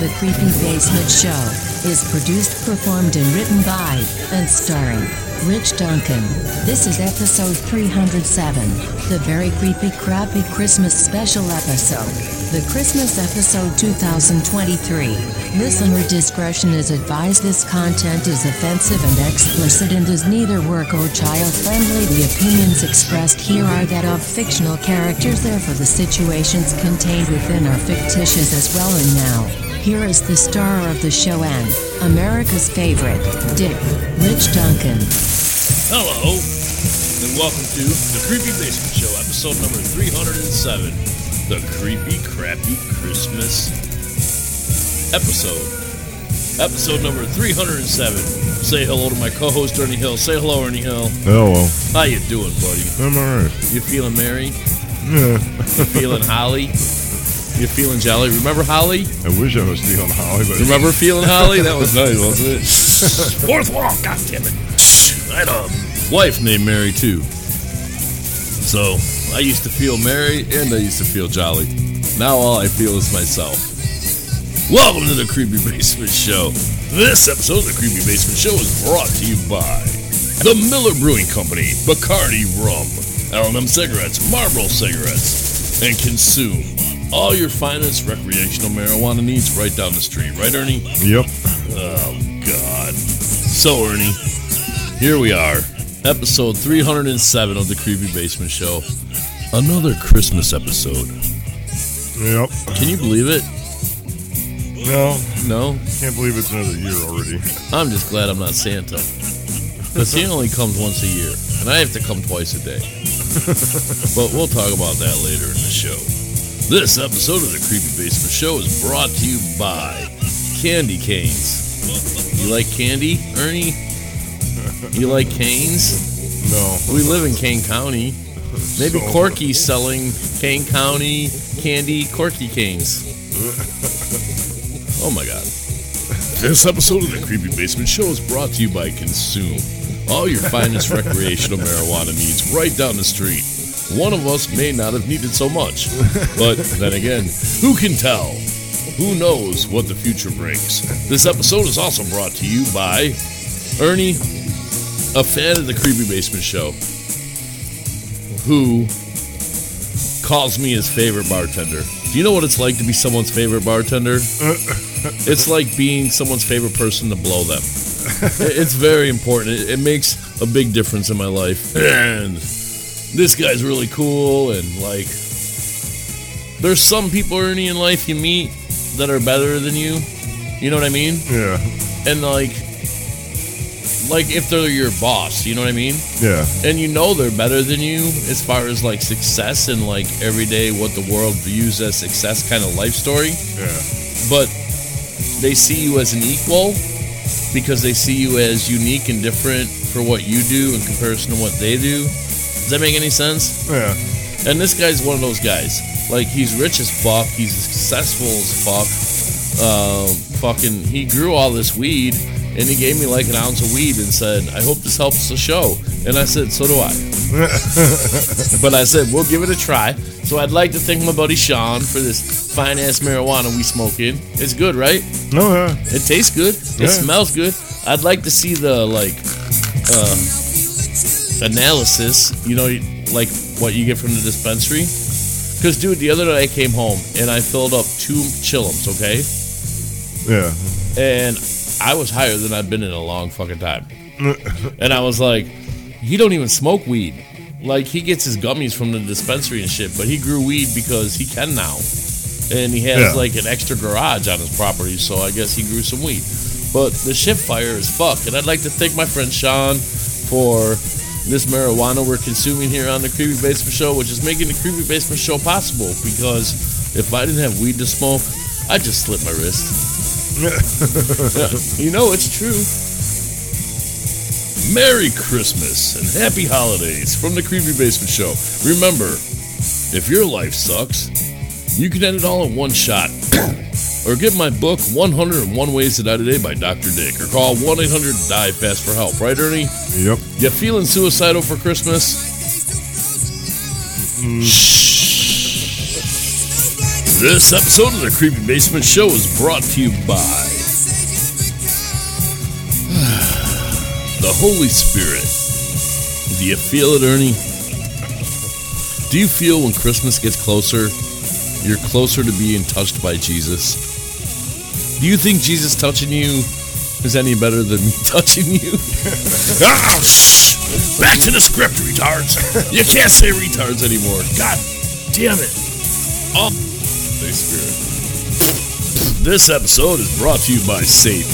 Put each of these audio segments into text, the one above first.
The Creepy Basement Show is produced, performed, and written by and starring Rich Duncan. This is episode 307, the very creepy, crappy Christmas special episode. The Christmas episode 2023. Listener discretion is advised. This content is offensive and explicit and is neither work or child friendly. The opinions expressed here are that of fictional characters, therefore, the situations contained within are fictitious as well. And now, here is the star of the show and America's favorite, Dick, Rich Duncan. Hello, and welcome to the Creepy Basement Show, episode number 307. The Creepy Crappy Christmas episode. Episode number 307. Say hello to my co-host Ernie Hill. Say hello, Ernie Hill. Hello. How you doing, buddy? I'm alright. You feeling merry? Yeah. You feeling holly? You feeling jolly? Remember Holly? I wish I was feeling Holly, but Remember feeling Holly? That was nice, wasn't it? Fourth wall, goddammit. I had a wife named Mary too. So I used to feel merry and I used to feel jolly. Now all I feel is myself. Welcome to the Creepy Basement Show. This episode of the Creepy Basement Show is brought to you by the Miller Brewing Company, Bacardi Rum, L&M Cigarettes, Marlboro Cigarettes, and consume all your finest recreational marijuana needs right down the street. Right, Ernie? Yep. Oh, God. So, Ernie, here we are, episode 307 of the Creepy Basement Show. Another Christmas episode. Yep. Can you believe it? No, No? can't believe it's another year already. I'm just glad I'm not Santa. Because he only comes once a year, and I have to come twice a day. but we'll talk about that later in the show. This episode of the Creepy Basement Show is brought to you by Candy Canes. You like candy, Ernie? You like canes? No. We live in Kane County. Maybe So- Corky's selling Kane County candy Corky canes. Oh my god. This episode of the Creepy Basement Show is brought to you by Consume. All your finest recreational marijuana needs right down the street. One of us may not have needed so much. But then again, who can tell? Who knows what the future brings? This episode is also brought to you by Ernie, a fan of the Creepy Basement Show, who calls me his favorite bartender. Do you know what it's like to be someone's favorite bartender? it's like being someone's favorite person to blow them. It's very important. It, makes a big difference in my life. And this guy's really cool. And like, there's some people, Ernie, in life you meet that are better than you. You know what I mean? Yeah. And like, like if they're your boss, you know what I mean? Yeah. and you know they're better than you as far as like success and like everyday what the world views as success kind of life story Yeah. but they see you as an equal because they see you as unique and different for what you do in comparison to what they do does that make any sense Yeah. and this guy's one of those guys like he's rich as fuck he's successful as fuck um, fucking he grew all this weed and he gave me like an ounce of weed and said i hope this helps the show and i said so do i but I said we'll give it a try. So I'd like to thank my buddy Sean for this fine ass marijuana we smoking. It's good, right? No, yeah. It tastes good. It smells good. I'd like to see the like uh, analysis. You know, like what you get from the dispensary. Because, dude, the other day I came home and I filled up two chillums. Okay, Yeah. and I was higher than I've been in a long fucking time. And I was like, he don't even smoke weed. Like he gets his gummies from the dispensary and shit, but he grew weed because he can now. And he has Yeah. like an extra garage on his property, so I guess he grew some weed. But the shit fire is fuck. And I'd like to thank my friend Sean for this marijuana we're consuming here on the Creepy Basement Show, which is making the Creepy Basement Show possible. Because if I didn't have weed to smoke, I'd just slit my wrist. You know it's true. Merry Christmas and Happy Holidays from the Creepy Basement Show. Remember, if your life sucks, you can end it all in one shot. or get my book, 101 Ways to Die Today by Dr. Dick. Or call 1 800 Die Fast for help. Right, Ernie? Yep. You feeling suicidal for Christmas? Mm. This episode of the Creepy Basement Show is brought to you by the Holy Spirit. Do you feel it, Ernie? Do you feel when Christmas gets closer, you're closer to being touched by Jesus? Do you think Jesus touching you is any better than me touching you? oh, shh! Back to the script, retards. You can't say retards anymore. God damn it. Oh, Holy Spirit. This episode is brought to you by Satan.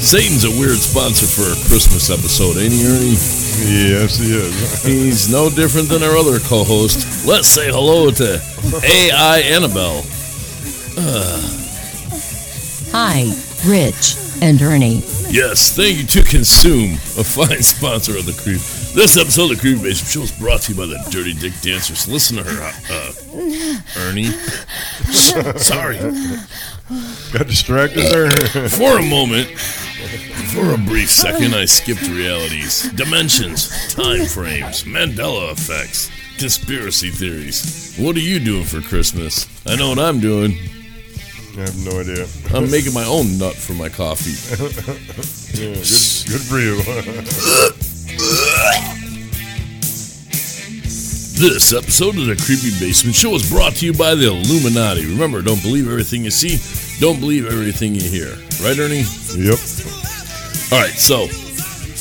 Satan's a weird sponsor for a Christmas episode, ain't he, Ernie? Yes, he is. He's no different than our other co host. Let's say hello to AI Annabelle. Uh, Hi, Rich and Ernie. Yes, thank you to Consume, a fine sponsor of the Creep. This episode of the Creep Basement Show is brought to you by the Dirty Dick Dancers. Listen to her, uh, Ernie. Sorry. Got distracted there. For a moment, for a brief second, I skipped realities, dimensions, time frames, Mandela effects, conspiracy theories. What are you doing for Christmas? I know what I'm doing. I have no idea. I'm making my own nut for my coffee. Yeah, good, good for you. This episode of the Creepy Basement Show is brought to you by the Illuminati. Remember, don't believe everything you see, don't believe everything you hear. Right, Ernie? yep. All right, so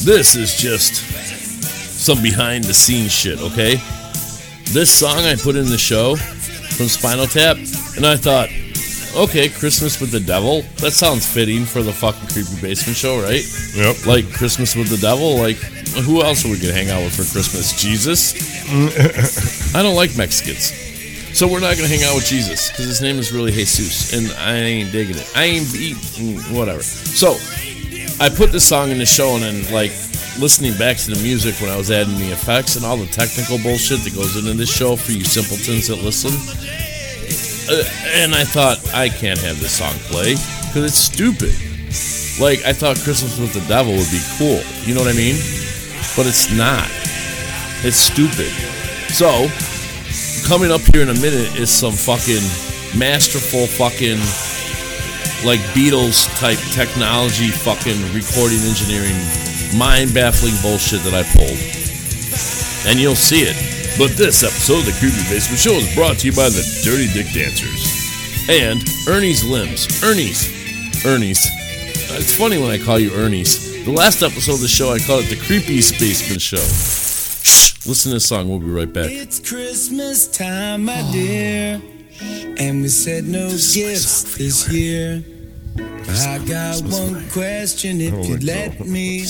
this is just some behind the scenes shit, okay? This song I put in the show from Spinal Tap, and I thought, okay, Christmas with the Devil. That sounds fitting for the fucking Creepy Basement Show, right? Yep. Like Christmas with the Devil. Like, who else are we gonna hang out with for Christmas? Jesus? I don't like Mexicans. So we're not gonna hang out with Jesus because his name is really Jesus, and I ain't digging it. I ain't eating whatever. So I put this song in the show, and then like listening back to the music when I was adding the effects and all the technical bullshit that goes into this show for you simpletons that listen. Uh, and I thought I can't have this song play because it's stupid. Like I thought Christmas with the Devil would be cool. You know what I mean? But it's not. It's stupid. So coming up here in a minute is some fucking masterful fucking like Beatles type technology fucking recording engineering mind baffling bullshit that I pulled. And you'll see it. But this episode of the Creepy Basement Show is brought to you by the Dirty Dick Dancers. And Ernie's Limbs. Ernie's. Ernie's. Uh, it's funny when I call you Ernie's. The last episode of the show, I called it the Creepy Basement Show. Shh. Listen to this song. We'll be right back. It's Christmas time, my dear, and we said no gifts this year. I got one question if you'd let me.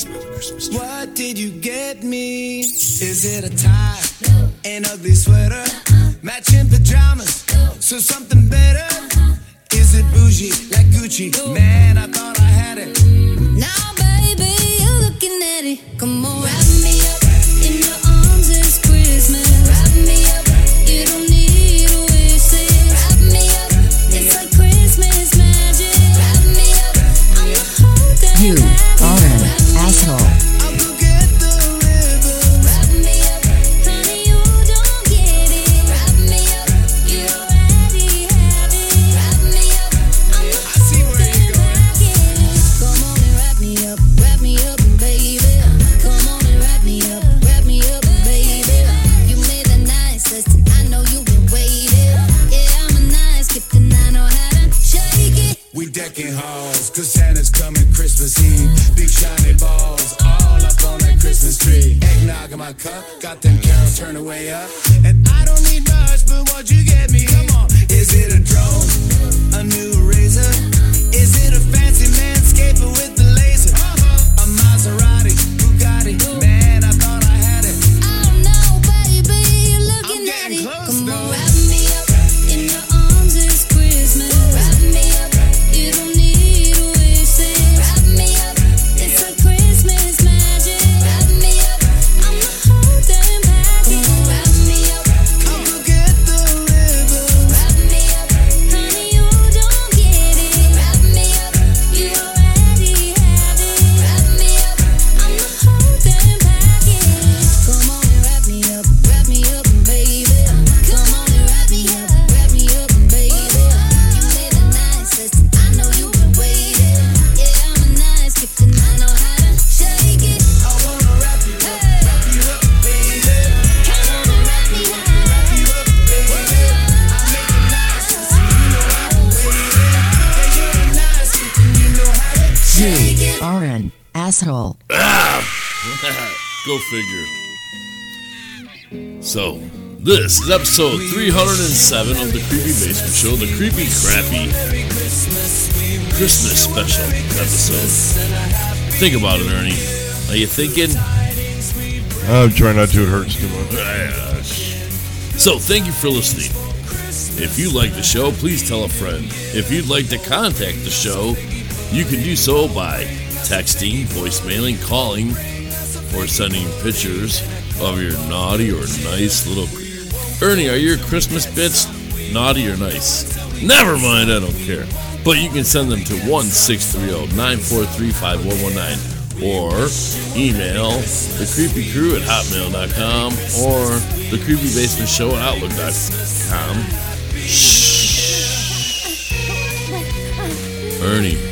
What did you get me? Is it a tie, an ugly sweater, matching pajamas, so something better? Is it bougie like Gucci? Man, I thought I had it. Now, baby, you're looking at it. Come on, wrap me up in your arms. It's Christmas. Wrap me up. You don't need a. Wrap me up. It's like Christmas magic. Wrap me up. I'm the whole day. You Go figure. So, this is episode 307 of the Creepy Basement Show, the Creepy Crappy Christmas special episode. Think about it, Ernie. Are you thinking? I'm trying not to. It hurts too much. So, thank you for listening. If you like the show, please tell a friend. If you'd like to contact the show, you can do so by texting, voicemailing, calling, or sending pictures of your naughty or nice little. Ernie, are your Christmas bits naughty or nice? Never mind, I don't care. But you can send them to 1630 943 5119 or email the creepy crew at hotmail.com or the creepy basement show at outlook.com. Ernie,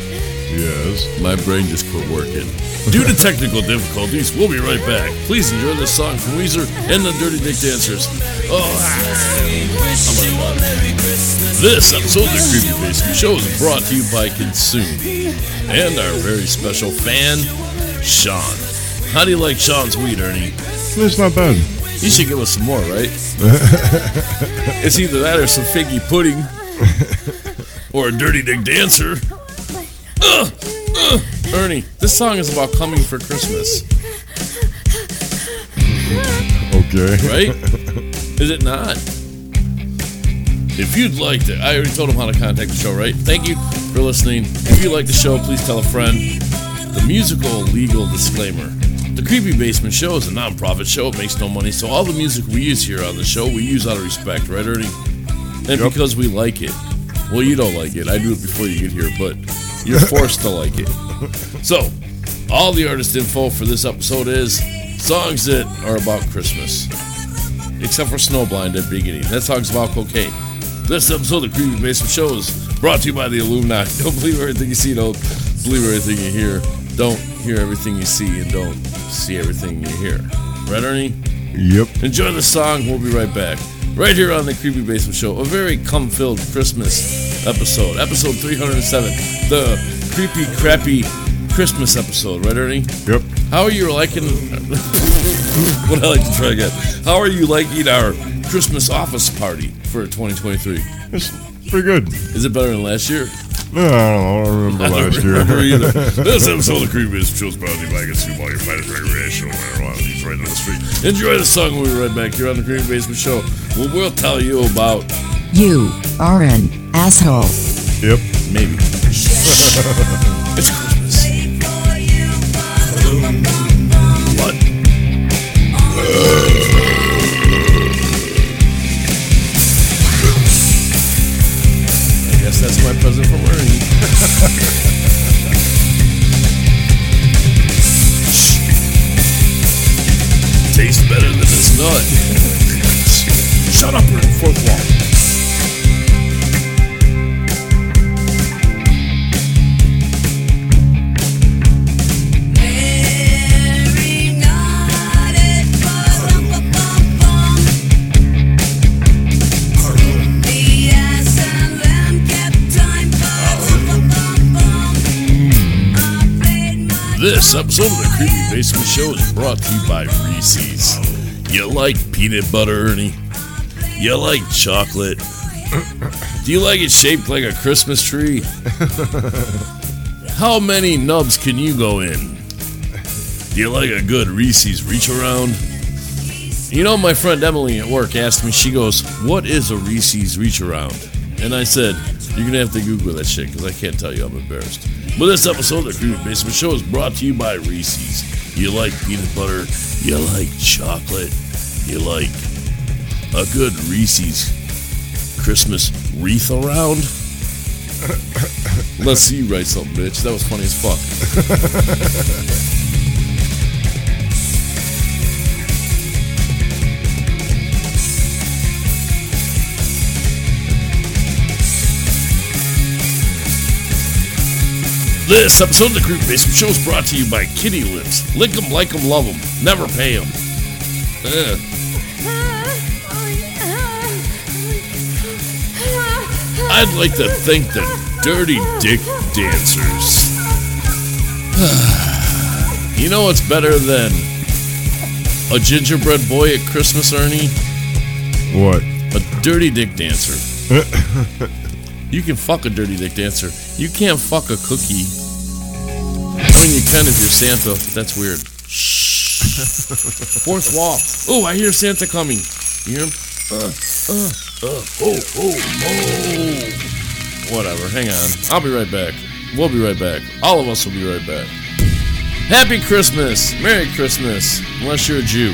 Yes. my brain just quit working. Due to technical difficulties, we'll be right back. Please enjoy this song from Weezer and the Dirty Dick Dancers. Oh, I'm gonna This episode of the Creepy Basement Show is brought to you by Consume and our very special fan, Sean. How do you like Sean's weed, Ernie? It's not bad. You should give us some more, right? it's either that or some figgy pudding or a dirty dick dancer. Ugh, ugh. Ernie, this song is about coming for Christmas, Okay. right? is it not? If you'd like to, I already told him how to contact the show, right? Thank you for listening. If you like the show, please tell a friend. The musical legal disclaimer. The Creepy Basement Show is a non-profit show. It makes no money, so all the music we use here on the show, we use out of respect, right, Ernie? And Yep. because we like it. Well, you don't like it. I knew it before you get here, but you're forced to like it. So, all the artist info for this episode is songs that are about Christmas. Except for Snowblind at the beginning. That song's about cocaine. This episode of the Creepy Basement Show is brought to you by the Illuminati. Don't believe everything you see, don't believe everything you hear. Don't hear everything you see, and don't see everything you hear. Right, Ernie? Yep. Enjoy the song. We'll be right back. Right here on the Creepy Basement Show, a very cum filled Christmas episode. Episode 307. The creepy, crappy Christmas episode. Right, Ernie? Yep. How are you liking. what I like to try again. How are you liking our Christmas office party for 2023? It's pretty good. Is it better than last year? No, I don't know. I don't remember I don't last remember year. either. This episode of the Creepy Basement Show is brought to you by Consume All Your Finest Recreational Marijuana. He's right on the street. Enjoy the song. We'll be right back here on the Creepy Basement Show. Where we'll tell you about You are an asshole. yep. maybe. It's Christmas. What? I guess that's my present from Ernie. Tastes better than this nut. Shut up, Ernie. Fourth wall. This episode of the Creepy Basement Show is brought to you by Reese's. You like peanut butter, Ernie? You like chocolate? Do you like it shaped like a Christmas tree? How many nubs can you go in? Do you like a good Reese's reach around? You know, my friend Emily at work asked me, she goes, What is a Reese's reach around? And I said, You're going to have to Google that shit because I can't tell you. I'm embarrassed. But this episode of the Creepy Basement Show is brought to you by Reese's. You like peanut butter, you like chocolate, you like a good Reese's Christmas wreath around. Let's see you write something, bitch. That was funny as fuck. This episode of the Creep Basement Show is brought to you by Kitty Lips. Lick 'em, like 'em, love 'em. Never pay 'em. Eh. I'd like to thank the Dirty Dick Dancers. You know what's better than a gingerbread boy at Christmas, Ernie? What? A dirty dick dancer. you can fuck a dirty dick dancer. You can't fuck a cookie. I mean, you can if you're Santa. But that's weird. Shh. Fourth wall. Oh, I hear Santa coming. You hear him? Uh, uh, uh, oh, oh, oh. Whatever. Hang on. I'll be right back. We'll be right back. All of us will be right back. Happy Christmas. Merry Christmas. Unless you're a Jew.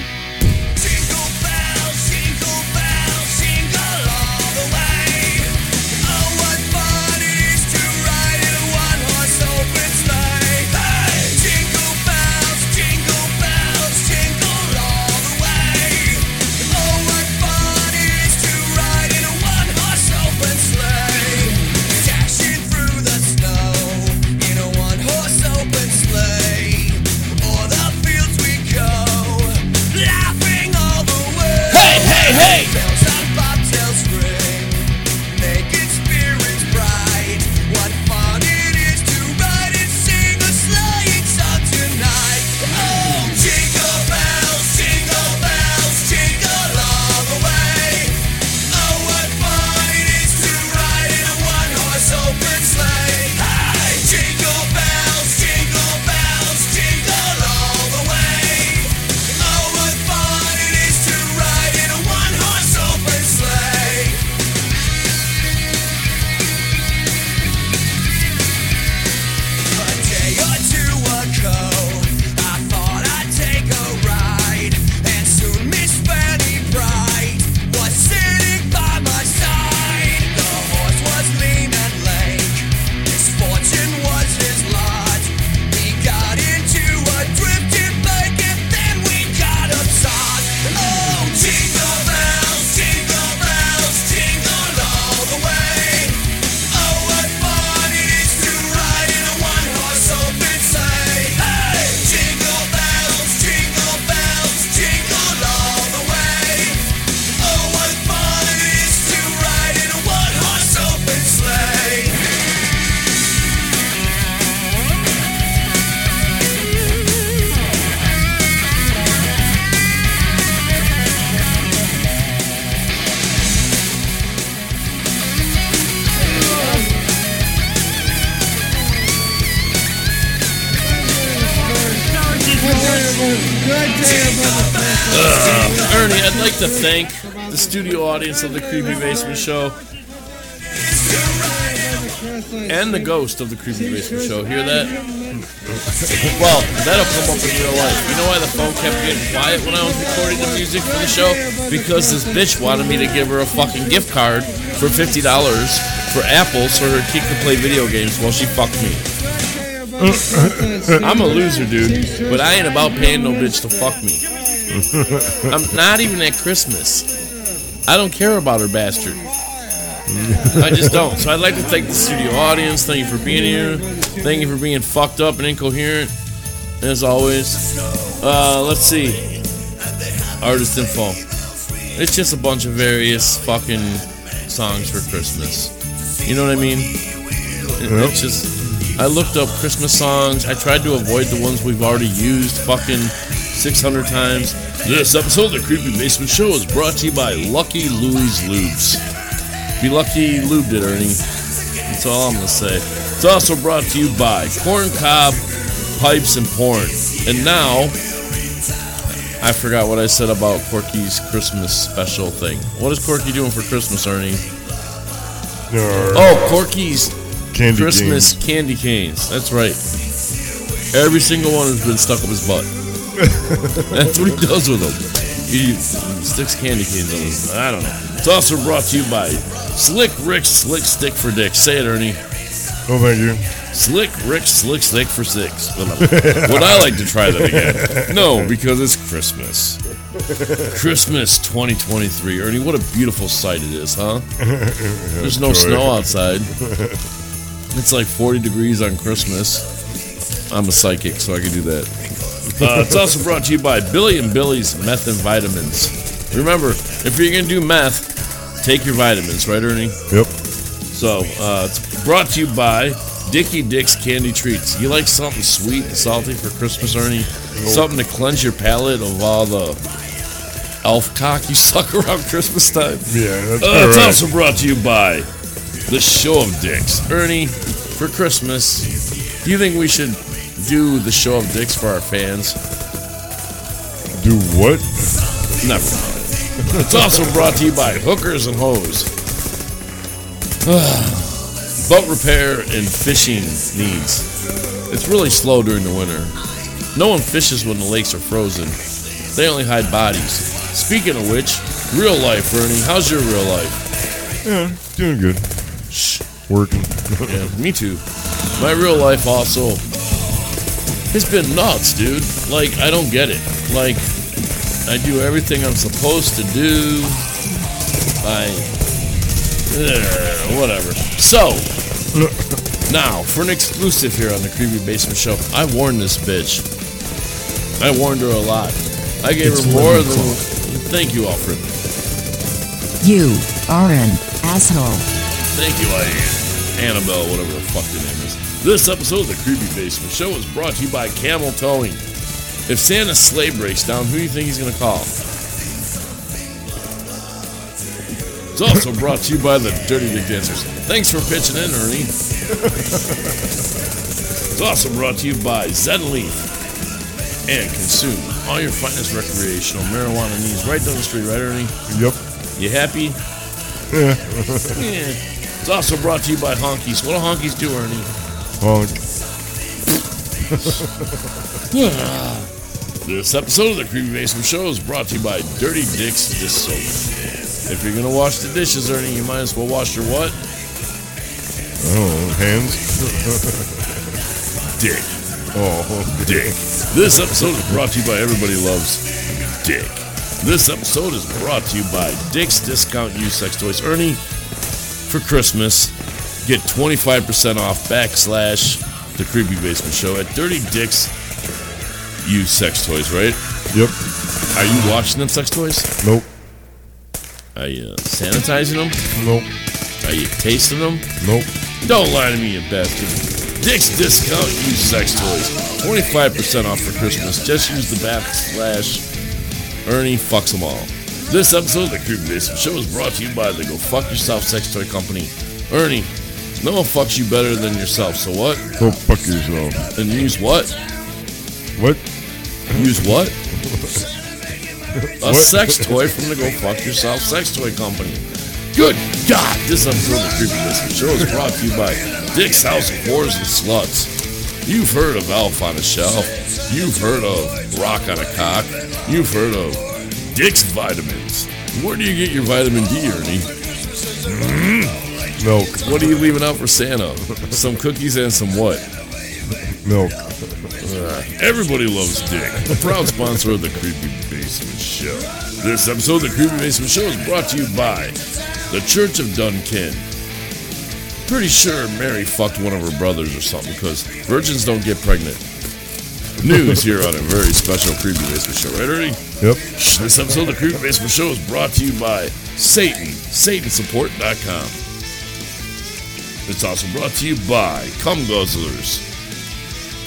Thank the studio audience of the Creepy Basement Show and the ghost of the Creepy Basement Show. Hear that? Well, that'll come up in real life. You know why the phone kept getting quiet when I was recording the music for the show? Because this bitch wanted me to give her a fucking gift card for $50 for Apple so her kid could play video games while she fucked me. I'm a loser, dude, but I ain't about paying no bitch to fuck me. I'm not even at Christmas. I don't care about her bastard. I just don't. So I'd like to thank the studio audience. Thank you for being here. Thank you for being fucked up and incoherent. As always. Uh, let's see. Artist info. It's just a bunch of various fucking songs for Christmas. You know what I mean? Yep. It's just. I looked up Christmas songs. I tried to avoid the ones we've already used fucking 600 times. This episode of the Creepy Basement Show is brought to you by Lucky Louie's Lubes. Be lucky you lubed it, Ernie. That's all I'm gonna say. It's also brought to you by Corn Cob, Pipes, and Porn. And now, I forgot what I said about Corky's Christmas special thing. What is Corky doing for Christmas, Ernie? Oh, Corky's candy Christmas candy canes. That's right. Every single one has been stuck up his butt. That's what he does with them. He sticks candy canes on his. I don't know. It's also brought to you by Slick Rick Slick Stick for Dick. Say it, Ernie. Oh, thank you. Slick Rick Slick Stick for six. Would I like to try that again? No, because it's Christmas. Christmas 2023. Ernie, what a beautiful sight it is, huh? There's no snow outside. It's like 40 degrees on Christmas. I'm a psychic, so I can do that. Uh, it's also brought to you by Billy and Billy's Meth and Vitamins. Remember, if you're going to do meth, take your vitamins, right, Ernie? Yep. So, uh, it's brought to you by Dickie Dick's Candy Treats. You like something sweet and salty for Christmas, Ernie? Something to cleanse your palate of all the elf cock you suck around Christmas time. Yeah, that's Uh, it's right. also brought to you by the Show of Dicks. Ernie, for Christmas, do you think we should do the Show of Dicks for our fans? Do what? Never mind. It's also brought to you by Hookers and Hose. Boat repair and fishing needs. It's really slow during the winter. No one fishes when the lakes are frozen. They only hide bodies. Speaking of which, real life, Ernie, how's your real life? Yeah, doing good. Shh. Working. Yeah, me too. My real life also has been nuts, dude. Like, I don't get it. Like, I do everything I'm supposed to do. I. eh, whatever. So, now, for an exclusive here on the Creepy Basement Show, I warned this bitch. I warned her a lot. I gave It's her more than. club. Thank you, Alfred. You are an asshole. Thank you, I Annabelle, whatever the fuck your name is. This episode of the Creepy Basement Show is brought to you by Camel Towing. If Santa's sleigh breaks down, who do you think he's going to call? It's also brought to you by the Dirty Dick Dancers. Thanks for pitching in, Ernie. It's also brought to you by Zen Leaf and Consume. All your finest recreational marijuana needs right down the street, right, Ernie? Yep. You happy? Yeah. Yeah. It's also brought to you by Honkies. What do Honkies do, Ernie? Honk. This episode of the Creepy Basement Show is brought to you by Dirty Dick's Dish Soap. If you're gonna wash the dishes, Ernie, you might as well wash your what? Oh. Hands. Dick. Oh. Dick. This episode is brought to you by Everybody Loves Dick. This episode is brought to you by Dick's Discount Used Sex Toys. Ernie, for Christmas, get 25% off backslash the Creepy Basement Show at Dirty Dick's Use Sex Toys, right? Yep. Are you watching them sex toys? Nope. Are you sanitizing them? Nope. Are you tasting them? Nope. Don't lie to me, you bastard. Dick's Discount Used Sex Toys. 25% off for Christmas. Just use the backslash Ernie fucks them all. This episode of the Creepy Basement Show is brought to you by the Go Fuck Yourself Sex Toy Company. Ernie, no one fucks you better than yourself, so what? Go fuck yourself. And use what? What? Use what? A What? sex toy from the Go Fuck Yourself Sex Toy Company. Good God! This episode of Creepy Basement Show is brought to you by Dick's House of Whores and Sluts. You've heard of Elf on a Shelf. You've heard of Rock on a Cock. You've heard of Dick's Vitamins. Where do you get your vitamin D, Ernie? Milk. What are you leaving out for Santa? Some cookies and some what? Milk. Uh, everybody loves Dick, the proud sponsor of the Creepy Basement Show. This episode of the Creepy Basement Show is brought to you by the Church of Duncan. Pretty sure Mary fucked one of her brothers or something because virgins don't get pregnant. News here on a very special Creepy Basement Show, right, Ernie? Yep. This episode of the Creepy Basement Show is brought to you by Satan, SatanSupport.com. It's also brought to you by Cum Guzzlers,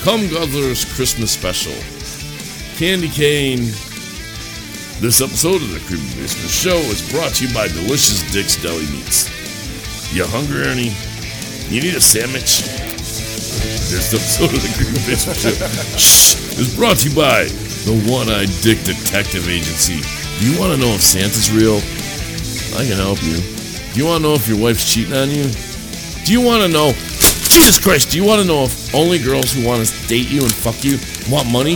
Cum Guzzlers Christmas Special, Candy Cane. This episode of the Creepy Basement Show is brought to you by Delicious Dick's Deli Meats. You hungry, Ernie? You need a sandwich? This episode of the Creepy Basement Show is brought to you by the One-Eyed Dick Detective Agency. Do you want to know if Santa's real? I can help you. Do you want to know if your wife's cheating on you? Do you want to know? Jesus Christ! Do you want to know if only girls who want to date you and fuck you want money?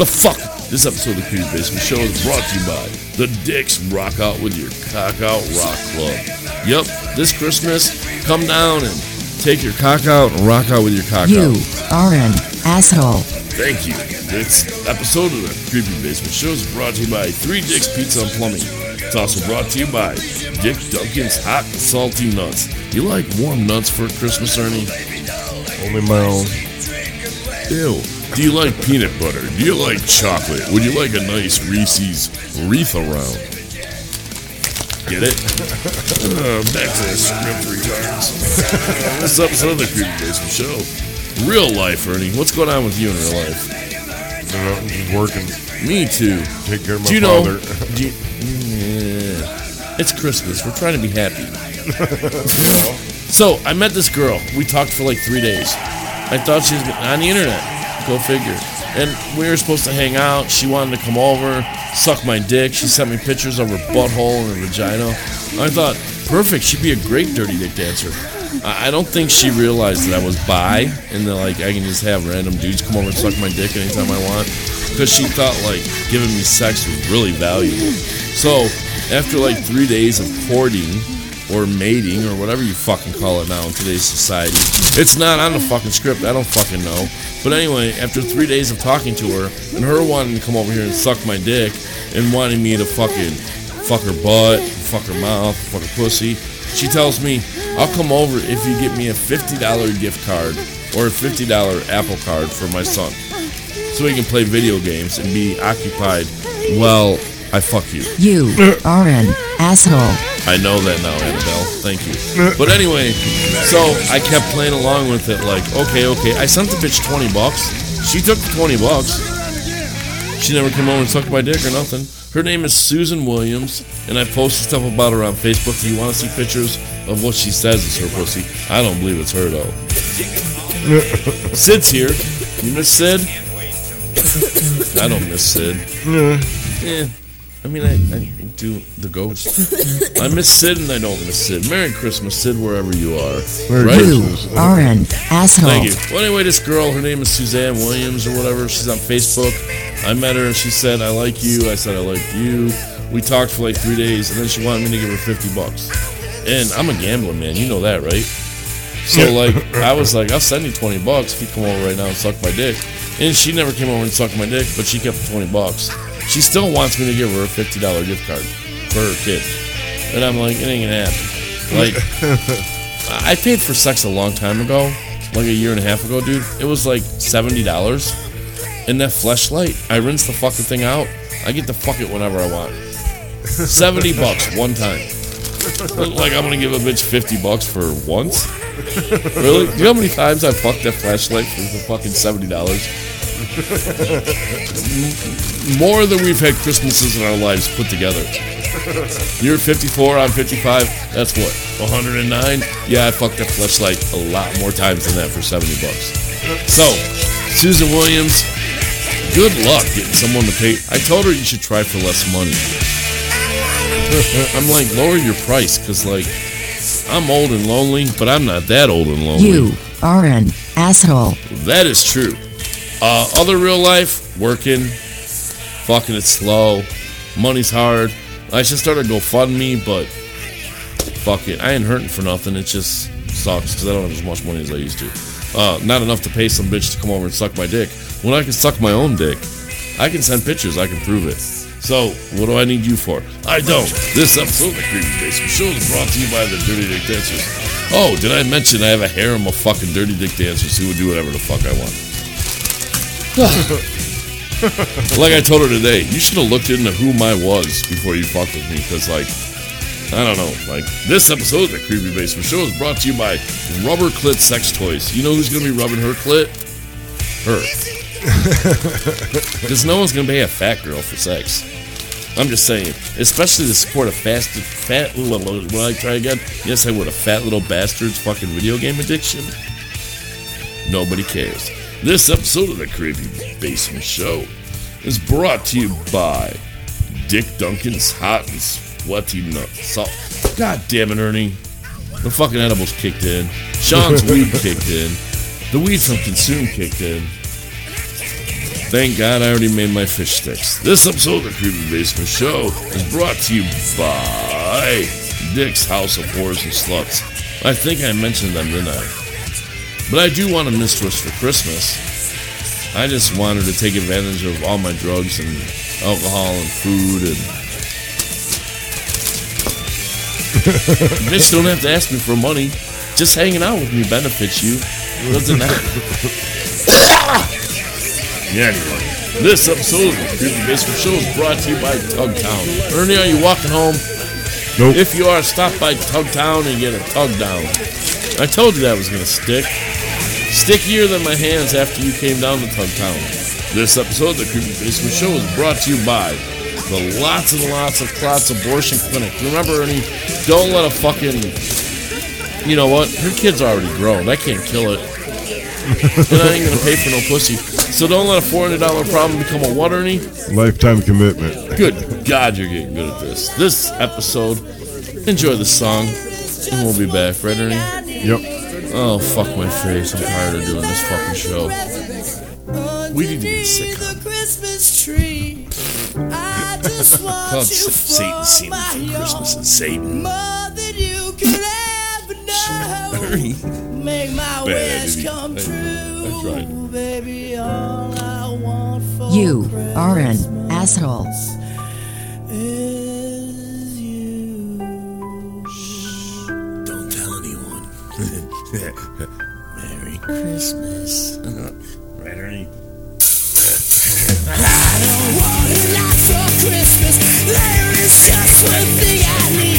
The fuck! This episode of the Creepy Basement Show is brought to you by the Dicks Rock Out with Your Cock Out Rock Club. Yep, this Christmas, come down and take your cock out and rock out with your cock You out. You are an asshole. Thank you. This episode of the Creepy Basement Show is brought to you by Three Dicks Pizza and Plumbing. It's also brought to you by Dick Duncan's Hot and Salty Nuts. You like warm nuts for Christmas, Ernie? Only my own. Ew. Do you like peanut butter? Do you like chocolate? Would you like a nice Reese's wreath around? Get it? Uh, back to the script retards. this episode of the Creepy Basement Show. Real life, Ernie. What's going on with you in real life? You know, just working, Me too. take care of my Do you know? do you- yeah. It's Christmas. We're trying to be happy. so I met this girl. We talked for like three days. I thought she was on the internet. Go figure. And we were supposed to hang out. She wanted to come over, suck my dick. She sent me pictures of her butthole and her vagina. I thought, perfect. She'd be a great dirty dick dancer. I don't think she realized that I was bi and that like I can just have random dudes come over and suck my dick anytime I want. Because she thought like giving me sex was really valuable. So after like three days of courting or mating or whatever you fucking call it now in today's society, it's not on the fucking script. I don't fucking know. But anyway, after three days of talking to her and her wanting to come over here and suck my dick and wanting me to fucking fuck her butt, fuck her mouth, fuck her pussy, she tells me, I'll come over if you get me a $50 gift card or a $50 Apple card for my son so he can play video games and be occupied while I fuck you. You are an asshole. I know that now, Annabelle. Thank you. But anyway, so I kept playing along with it, like, okay, okay. I sent the bitch 20 bucks. She took the 20 bucks. She never came over and sucked my dick or nothing. Her name is Susan Williams, and I posted stuff about her on Facebook. Do you want to see pictures of what she says is her pussy? I don't believe it's her, though. Sid's here. You miss Sid? I don't miss Sid. Yeah. I mean, I, I do the ghost. I miss Sid and I don't miss Sid. Merry Christmas, Sid, wherever you are. Merry right? You Christmas. are an asshole. Thank you. Well, anyway, this girl, her name is Suzanne Williams or whatever. She's on Facebook. I met her and she said, I like you. I said, I like you. We talked for like three days and then she wanted me to give her 50 bucks. And I'm a gambler, man. You know that, right? So, like, I was like, I'll send you 20 bucks if you come over right now and suck my dick. And she never came over and sucked my dick, but she kept the 20 bucks. She still wants me to give her a $50 gift card for her kid. And I'm like, it ain't gonna happen. Like, I paid for sex a long time ago, like a year and a half ago, dude. It was like seventy dollars. And that fleshlight, I rinse the fucking thing out. I get to fuck it whenever I want. Seventy bucks one time. Like I'm gonna give a bitch fifty bucks for once. Really? Do you know how many times I fucked that flashlight for fucking seventy dollars? More than we've had Christmases in our lives put together. You're 54, I'm 55. That's what, 109? Yeah, I fucked that flashlight a lot more times than that for 70 bucks. So, Susan Williams, good luck getting someone to pay. I told her you should try for less money. I'm like, lower your price, because, like, I'm old and lonely, but I'm not that old and lonely. You are an asshole. That is true. Uh, other real life, working, fucking it's slow, money's hard. I should start a GoFundMe, but fuck it, I ain't hurting for nothing. It just sucks because I don't have as much money as I used to. Uh, not enough to pay some bitch to come over and suck my dick. When I can suck my own dick, I can send pictures. I can prove it. So, what do I need you for? I don't. This episode of the Creepy Basement Show is brought to you by the Dirty Dick Dancers. Oh, did I mention I have a harem of fucking Dirty Dick Dancers who would do whatever the fuck I want? like I told her today, you should have looked into who my was before you fucked with me, because like, I don't know, like this episode of the Creepy Basement Show is brought to you by Rubber Clit Sex Toys. You know who's gonna be rubbing her clit? Her. Because no one's gonna pay a fat girl for sex. I'm just saying, especially to support a fast, fat little. Will I try again? Yes, I would. A fat little bastard's fucking video game addiction. Nobody cares. This episode of the Creepy Basement Show is brought to you by Dick Duncan's Hot and Sweaty Nut Salt. God damn it, Ernie. The fucking edibles kicked in. Sean's weed kicked in. The weed from Consume kicked in. Thank God I already made my fish sticks. This episode of the Creepy Basement Show is brought to you by Dick's House of Whores and Sluts. I think I mentioned them, didn't I? But I do want a mistress for Christmas. I just wanted to take advantage of all my drugs and alcohol and food and. Bitch don't have to ask me for money. Just hanging out with me benefits you. Doesn't that? yeah, anyway. This episode of the Creepy Basement Show is brought to you by Tugtown. Ernie, are you walking home? Nope. If you are, stop by Tugtown and get a tug down. I told you that was gonna stick. Stickier than my hands after you came down to Tugtown. This episode of the Creepy Basement Show is brought to you by the Lots and Lots of Clots Abortion Clinic. Remember, Ernie, don't let a fucking. You know what? Her kid's already grown. I can't kill it. and I ain't gonna pay for no pussy. So don't let a $400 problem become a what, Ernie? Lifetime commitment. Good God, you're getting good at this. This episode, enjoy the song, we'll be back, right, Ernie? Yep. Oh, fuck my face. I'm tired of doing this fucking show. We need to get a sitcom. the Christmas tree. I just want Called you Sa- for Satan scene my for Christmas and Satan. More than you could ever know. Ernie. Make my Bad wish idiot. come true. know. I tried. Baby, all I want for You are an asshole. Merry Christmas. right, Ernie? What a lot for Christmas. There is just one thing I need,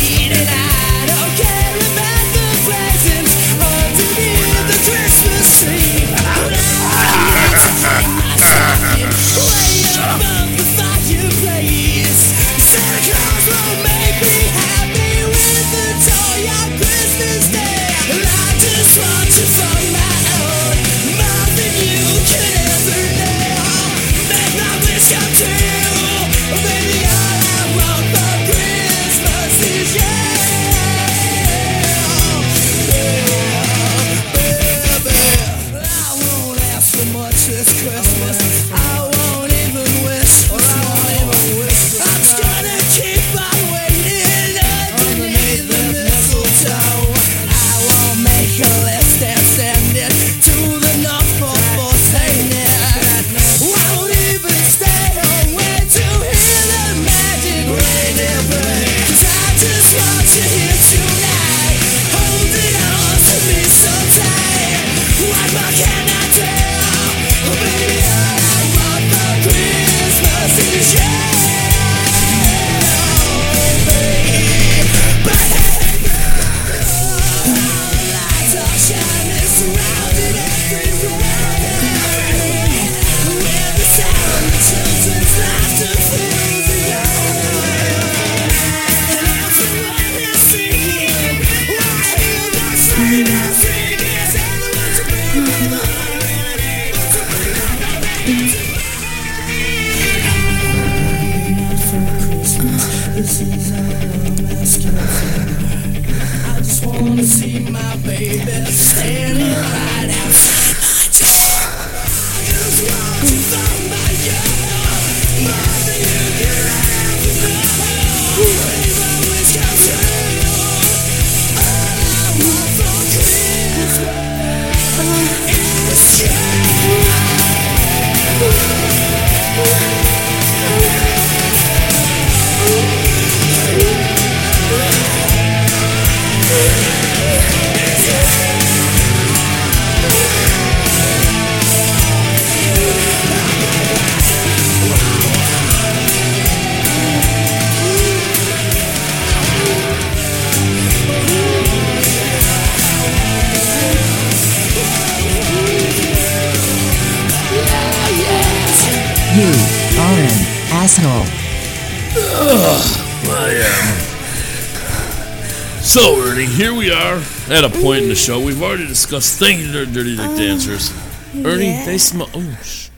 So, Ernie, here we are at a point in the show. We've already discussed. Thank you, Dirty Dirty Dick Dancers. Ernie, they smell. Oh, sh-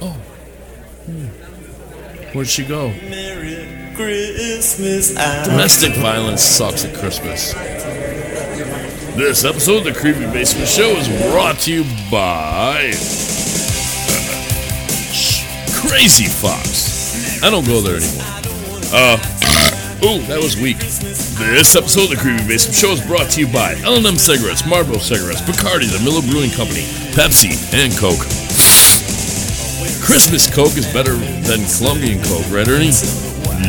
oh. Hmm. Where'd she go? Christmas. Domestic violence sucks at Christmas. This episode of the Creepy Basement Show is brought to you by Crazy Fox. I don't go there anymore. Uh, oh, that was weak. This episode of the Creepy Basement Show is brought to you by L&M Cigarettes, Marlboro Cigarettes, Bacardi, the Miller Brewing Company, Pepsi, and Coke. Christmas Coke is better than Colombian Coke, right, Ernie?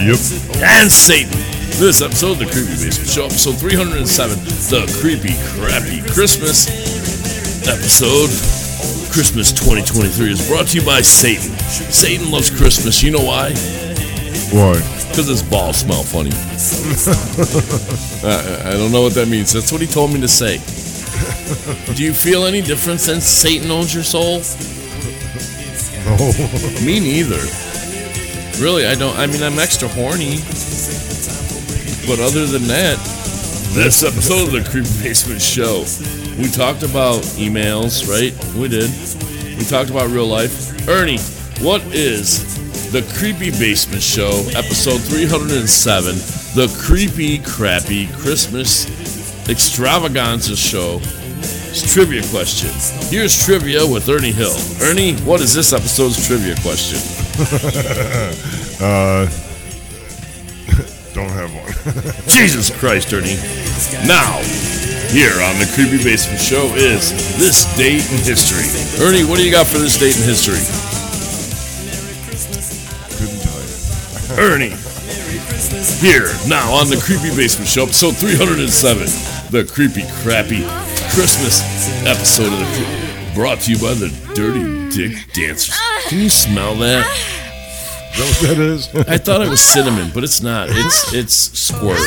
Yep. and Satan. This episode of the Creepy Basement Show, episode 307, the Creepy Crappy Christmas episode. Christmas 2023 is brought to you by Satan. Satan loves Christmas. You know why? Why? Because his balls smell funny. I, I don't know what that means. That's what he told me to say. Do you feel any difference since Satan owns your soul? Oh, Me neither. Really, I don't. I mean, I'm extra horny. But other than that, this episode of the Creepy Basement Show, we talked about emails, right? We did. We talked about real life. Ernie, what is the Creepy Basement Show, episode 307, the creepy, crappy Christmas extravaganza show? It's trivia question. Here's trivia with Ernie Hill. Ernie, what is this episode's trivia question? uh, don't have one. Jesus Christ, Ernie. Now, here on the Creepy Basement Show is this date in history. Ernie, what do you got for this date in history? Ernie. Here, now on the Creepy Basement Show, episode 307, the creepy, crappy Christmas episode of the brought to you by the Dirty Dick Dancers. Can you smell that? Is that what that is? I thought it was cinnamon, but it's not. It's it's squirt.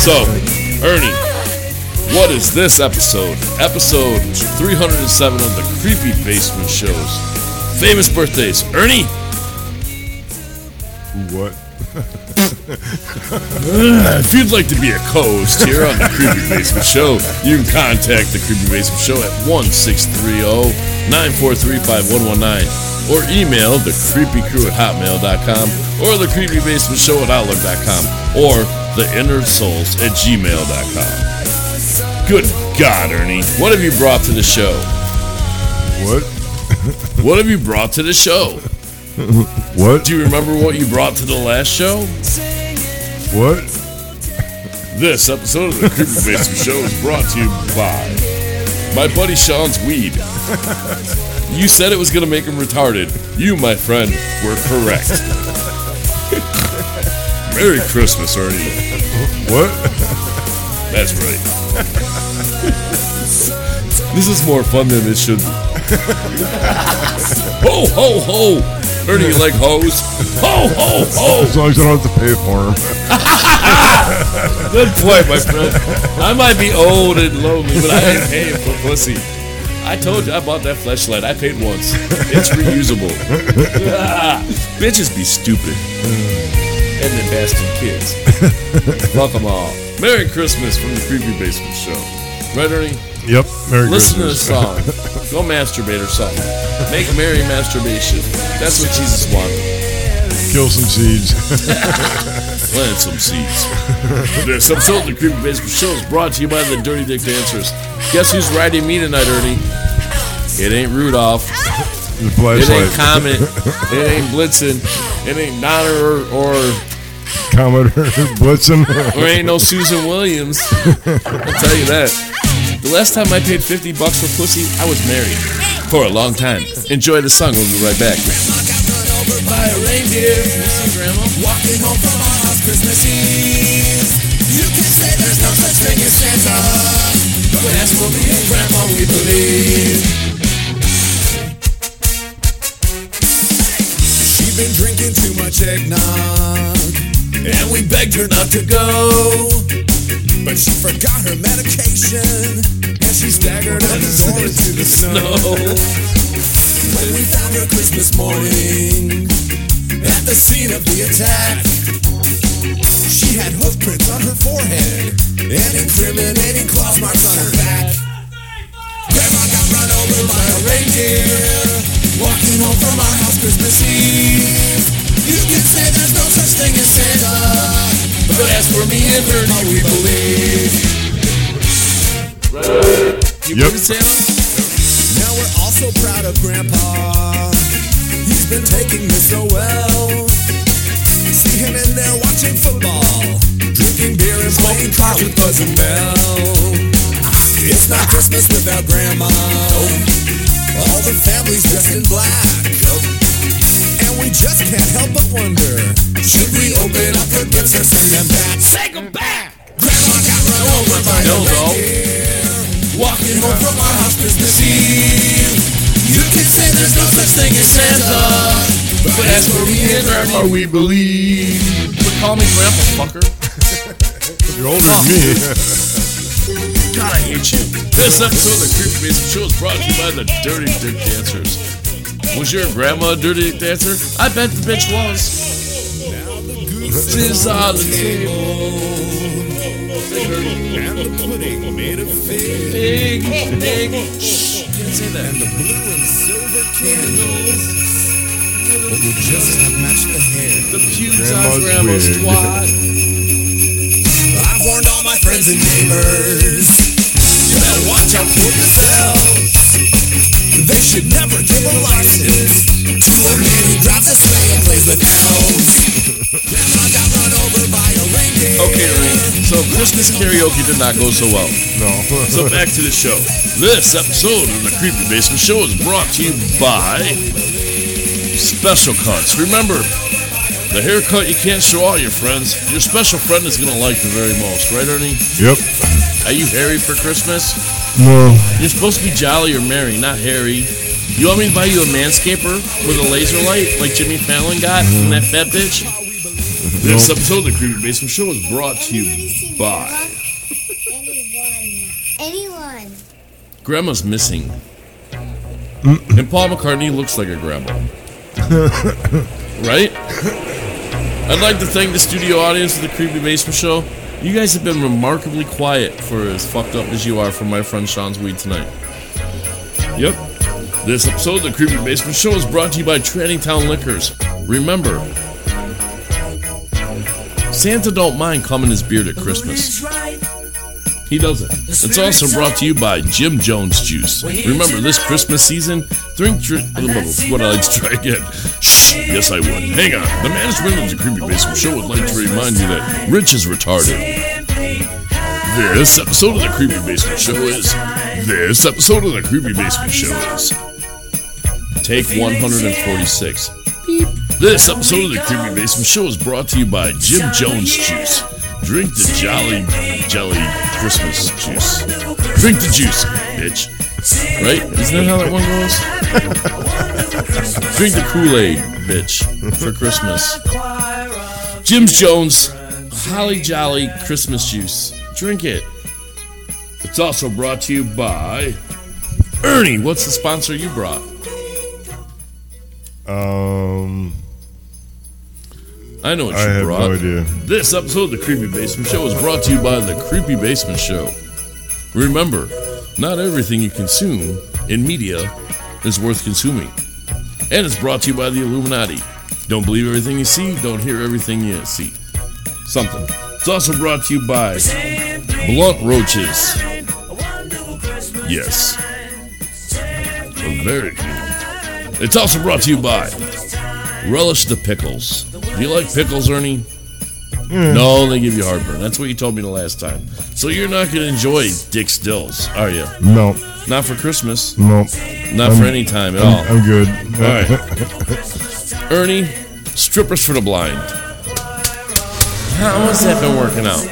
So, Ernie, what is this episode? Episode 307 of the Creepy Basement Shows. Famous birthdays. Ernie, what? if you'd like to be a co-host here on the Creepy Basement Show, you can contact the Creepy Basement Show at 1-630-943-5119 or email the creepy crew at hotmail.com or the creepy basement show at outlook.com or the inner souls at gmail.com. Good God, Ernie, what have you brought to the show? What? What have you brought to the show? What? Do you remember what you brought to the last show? What? This episode of the Creepy Basement Show is brought to you by my buddy Sean's weed. You said it was going to make him retarded. You, my friend, were correct. Merry Christmas, Ernie. What? That's right. this is more fun than it should be. ho, ho, ho! Ernie, you like hoes? Ho, ho, ho! As long as I don't have to pay for them. Good point, my friend. I might be old and lonely, but I ain't paying for pussy. I told you I bought that flashlight. I paid once. It's reusable. Ah, bitches be stupid. And then bastard kids. Fuck them all. Merry Christmas from the Creepy Basement Show. Right, Ernie? Yep. Merry Listen Christmas. to the song. Go masturbate or something. Make merry masturbation. That's what Jesus wanted. Kill some seeds. Plant some seeds. this episode of the Creepy Basement Show is brought to you by the Dirty Dick Dancers. Guess who's riding me tonight, Ernie? It ain't Rudolph. the It ain't Comet. It ain't Blitzen. It ain't Donna or, or, Commodore Blitzen. there ain't no Susan Williams. I'll tell you that. The last time I paid 50 bucks for pussy, I was married. For a long time. Enjoy the song. We'll be right back. by a reindeer. Walking home from our house Christmas Eve. You can say there's no such thing as Santa. But as for me and Grandma, we believe. Been drinking too much eggnog. And we begged her not to go. But she forgot her medication. And she staggered out the door into the snow. When we found her Christmas morning at the scene of the attack, she had hoof prints on her forehead and incriminating claw marks on her back. Grandma got run over by a reindeer walking home from our house Christmas Eve. You can say there's no such thing as Santa, but as for me and her, no, we believe. You Yep. Santa? Now we're also proud of Grandpa. He's been taking this so well. See him in there watching football, drinking beer and smoking cards with Buzz and Bell. It's not Christmas without Grandma. All the family's dressed in black. And we just can't help but wonder Should we open up her gifts or send them back? Take them back! Grandma got run over by a No, no. reindeer Walking home from our house Christmas Eve You can say there's no such thing as Santa But as for me and Grandma, we believe But call me Grandpa, fucker. You're older than me. God, I hate you. This episode of the Creepy Basement Show is brought to you by the Dirty Dick Dancers. Was your grandma a dirty dancer? I bet the bitch was. She's on the table. And the pudding made of fig. Big, big. Shh, didn't say that. And the blue and silver candles that would just have matched the hair. The pubes Grandma's on grandma's twat. I've warned all my friends and neighbors. You better watch out for yourselves. They should never give a license to a man who drives a sleigh and plays with elves. Grandma got run over by a reindeer. Okay, Ernie. So Christmas karaoke did not go so well. No. So back to the show. This episode of the Creepy Basement Show is brought to you by Special Cuts. Remember, the haircut you can't show all your friends. Your special friend is gonna like the very most, right, Ernie? yep. Are you hairy for Christmas? No. You're supposed to be jolly or merry, not hairy. You want me to buy you a manscaper with a laser light like Jimmy Fallon got from that fat bitch? This episode of the Creepy Basement Show is brought to you by Anyone. Anyone. Grandma's missing. Mm. And Paul McCartney looks like a grandma. right? I'd like to thank the studio audience of the Creepy Basement Show. You guys have been remarkably quiet for as fucked up as you are for my friend Sean's weed tonight. Yep. This episode of the Creepy Basement Show is brought to you by Tranny Town Liquors. Remember, Santa don't mind coming his beard at Christmas. He doesn't. It's also brought to you by Jim Jones Juice. Remember, this Christmas season, drink. Dr- what I like to try again. Yes, I would. Hang on. The management of the Creepy Basement Show would like to remind you that Rich is retarded. This episode of the Creepy Basement Show is. This episode of the Creepy Basement Show is. Take 146. This episode of the Creepy Basement Show is brought to you by Jim Jones Juice. Drink the Jolly Jelly Christmas juice. Drink the juice, bitch. Right? Isn't that how that one goes? Drink the Kool Aid, bitch, for Christmas. Jim Jones Holly Jolly Christmas juice. Drink it. It's also brought to you by Ernie. What's the sponsor you brought? Um, I know what you I have brought. no idea. This episode of the Creepy Basement Show is brought to you by the Creepy Basement Show. Remember, not everything you consume in media is worth consuming. And it's brought to you by the Illuminati. Don't believe everything you see, don't hear everything you see. Something. It's also brought to you by Blunt Roaches. Yes. Very. It's also brought to you by Relish the Pickles. Do you like pickles, Ernie? Mm. No, they give you heartburn. That's what you told me the last time. So you're not going to enjoy Dick Stills, are you? No. Not for Christmas. No. Not for any time at all. I'm good. All right. Ernie, strippers for the blind. How has that been working out?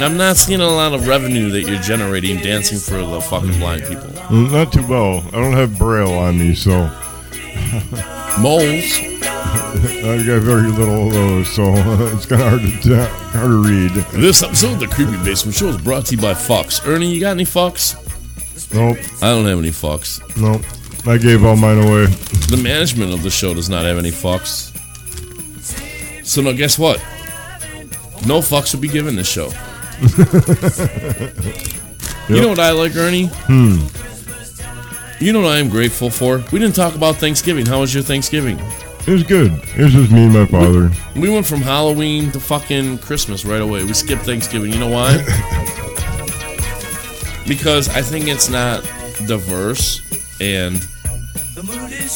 I'm not seeing a lot of revenue that you're generating dancing for the fucking blind people. Not too well. I don't have braille on me, so Moles. I've got very little of those, so it's kind of hard to ta- hard to read. This episode of the Creepy Basement Show is brought to you by Fox. Ernie, you got any fucks? Nope. I don't have any fucks. Nope. I gave all mine away. The management of the show does not have any fucks. So now guess what? No fucks will be given this show. You know what I like, Ernie? Hmm. You know what I am grateful for? We didn't talk about Thanksgiving. How was your Thanksgiving? It was good. It was just me and my father. We went from Halloween to fucking Christmas right away. We skipped Thanksgiving. You know why? because I think it's not diverse and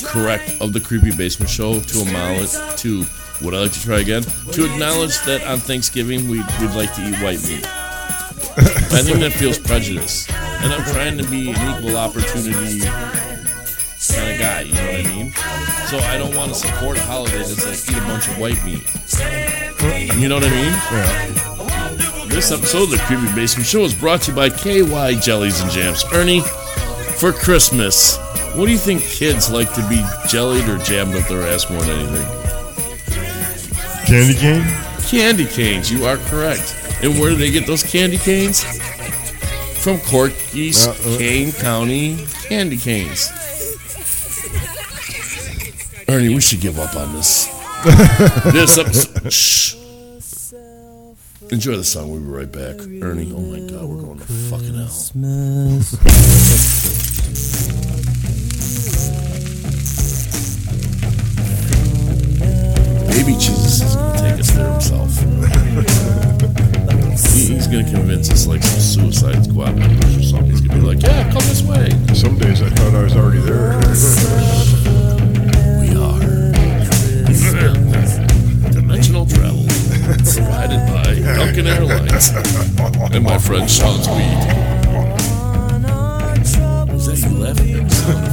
correct of the creepy basement show to acknowledge to would I like to try again to acknowledge that on Thanksgiving we we'd like to eat white meat. I think that feels prejudice, and I'm trying to be an equal opportunity kind of guy. You know what I mean? So I don't want to support a holiday that's like eat a bunch of white meat. You know what I mean? Yeah. This episode of the Creepy Basement Show is brought to you by KY Jellies and Jams. Ernie, for Christmas, what do you think kids like to be jellied or jammed up their ass more than anything? Candy cane? Candy canes, you are correct. And where do they get those candy canes? From Corky's Uh, uh. Kane County Candy Canes. Ernie, we should give up on this. this episode. Shh. Enjoy the song. We'll be right back. Ernie, oh my God, we're going to fucking hell. Baby Jesus is going to take us there himself. He- he's going to convince us like some Suicide Squad members or something. He's going to be like, yeah, come this way. Some days I thought I was already there. travel. Provided by Duncan Airlines. And my friend Sean's weed. Is that you laughing? Sound